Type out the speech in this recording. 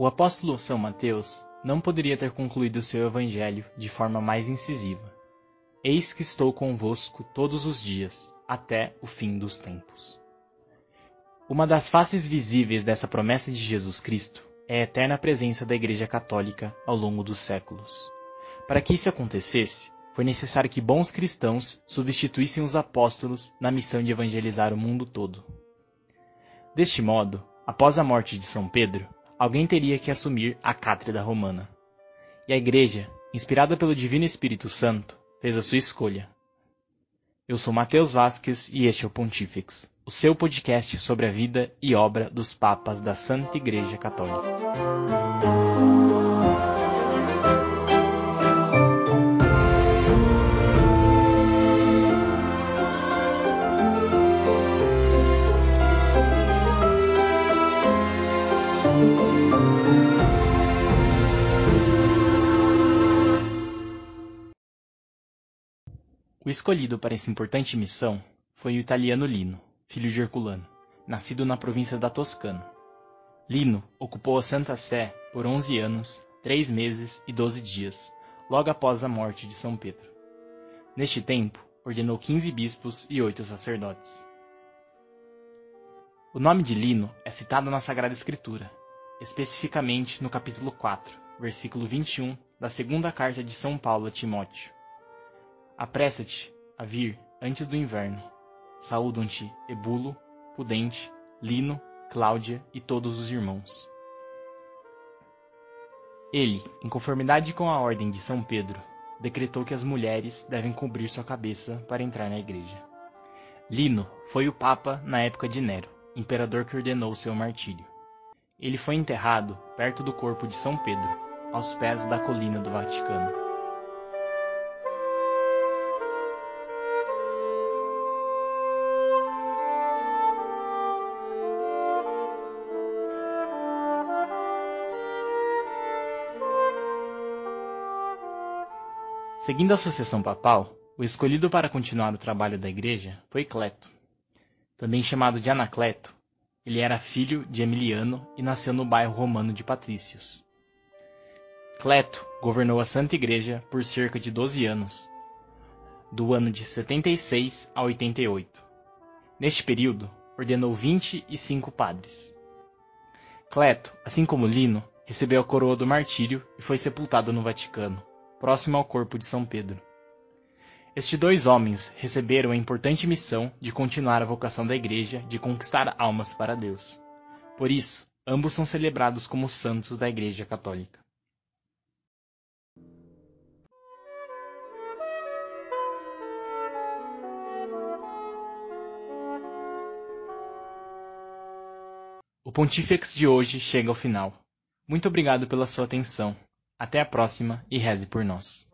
O apóstolo São Mateus não poderia ter concluído seu evangelho de forma mais incisiva. Eis que estou convosco todos os dias, até o fim dos tempos. Uma das faces visíveis dessa promessa de Jesus Cristo é a eterna presença da Igreja Católica ao longo dos séculos. Para que isso acontecesse, foi necessário que bons cristãos substituíssem os apóstolos na missão de evangelizar o mundo todo. Deste modo, após a morte de São Pedro, alguém teria que assumir a cátedra romana. E a Igreja, inspirada pelo Divino Espírito Santo, fez a sua escolha. Eu sou Mateus Vasques e este é o Pontifex, o seu podcast sobre a vida e obra dos papas da Santa Igreja Católica. O escolhido para essa importante missão foi o italiano Lino, filho de Herculano, nascido na província da Toscana. Lino ocupou a Santa Sé por 11 anos, 3 meses e 12 dias, logo após a morte de São Pedro. Neste tempo, ordenou 15 bispos e 8 sacerdotes. O nome de Lino é citado na Sagrada Escritura, especificamente no capítulo 4, versículo 21 da segunda carta de São Paulo a Timóteo Apressa-te a vir antes do inverno. Saúdam-te Ebulo, Pudente, Lino, Cláudia e todos os irmãos. Ele, em conformidade com a ordem de São Pedro, decretou que as mulheres devem cobrir sua cabeça para entrar na igreja. Lino foi o papa na época de Nero, imperador que ordenou seu martírio. Ele foi enterrado perto do corpo de São Pedro, aos pés da colina do Vaticano. Seguindo a sucessão papal, o escolhido para continuar o trabalho da igreja foi Cleto. Também chamado de Anacleto, ele era filho de Emiliano e nasceu no bairro romano de Patrícios. Cleto governou a Santa Igreja por cerca de 12 anos, do ano de 76 a 88. Neste período, ordenou 25 padres. Cleto, assim como Lino, recebeu a coroa do martírio e foi sepultado no Vaticano, próximo ao corpo de São Pedro. Estes dois homens receberam a importante missão de continuar a vocação da Igreja de conquistar almas para Deus. Por isso, ambos são celebrados como santos da Igreja Católica. O Pontifex de hoje chega ao final. Muito obrigado pela sua atenção. Até a próxima e reze por nós.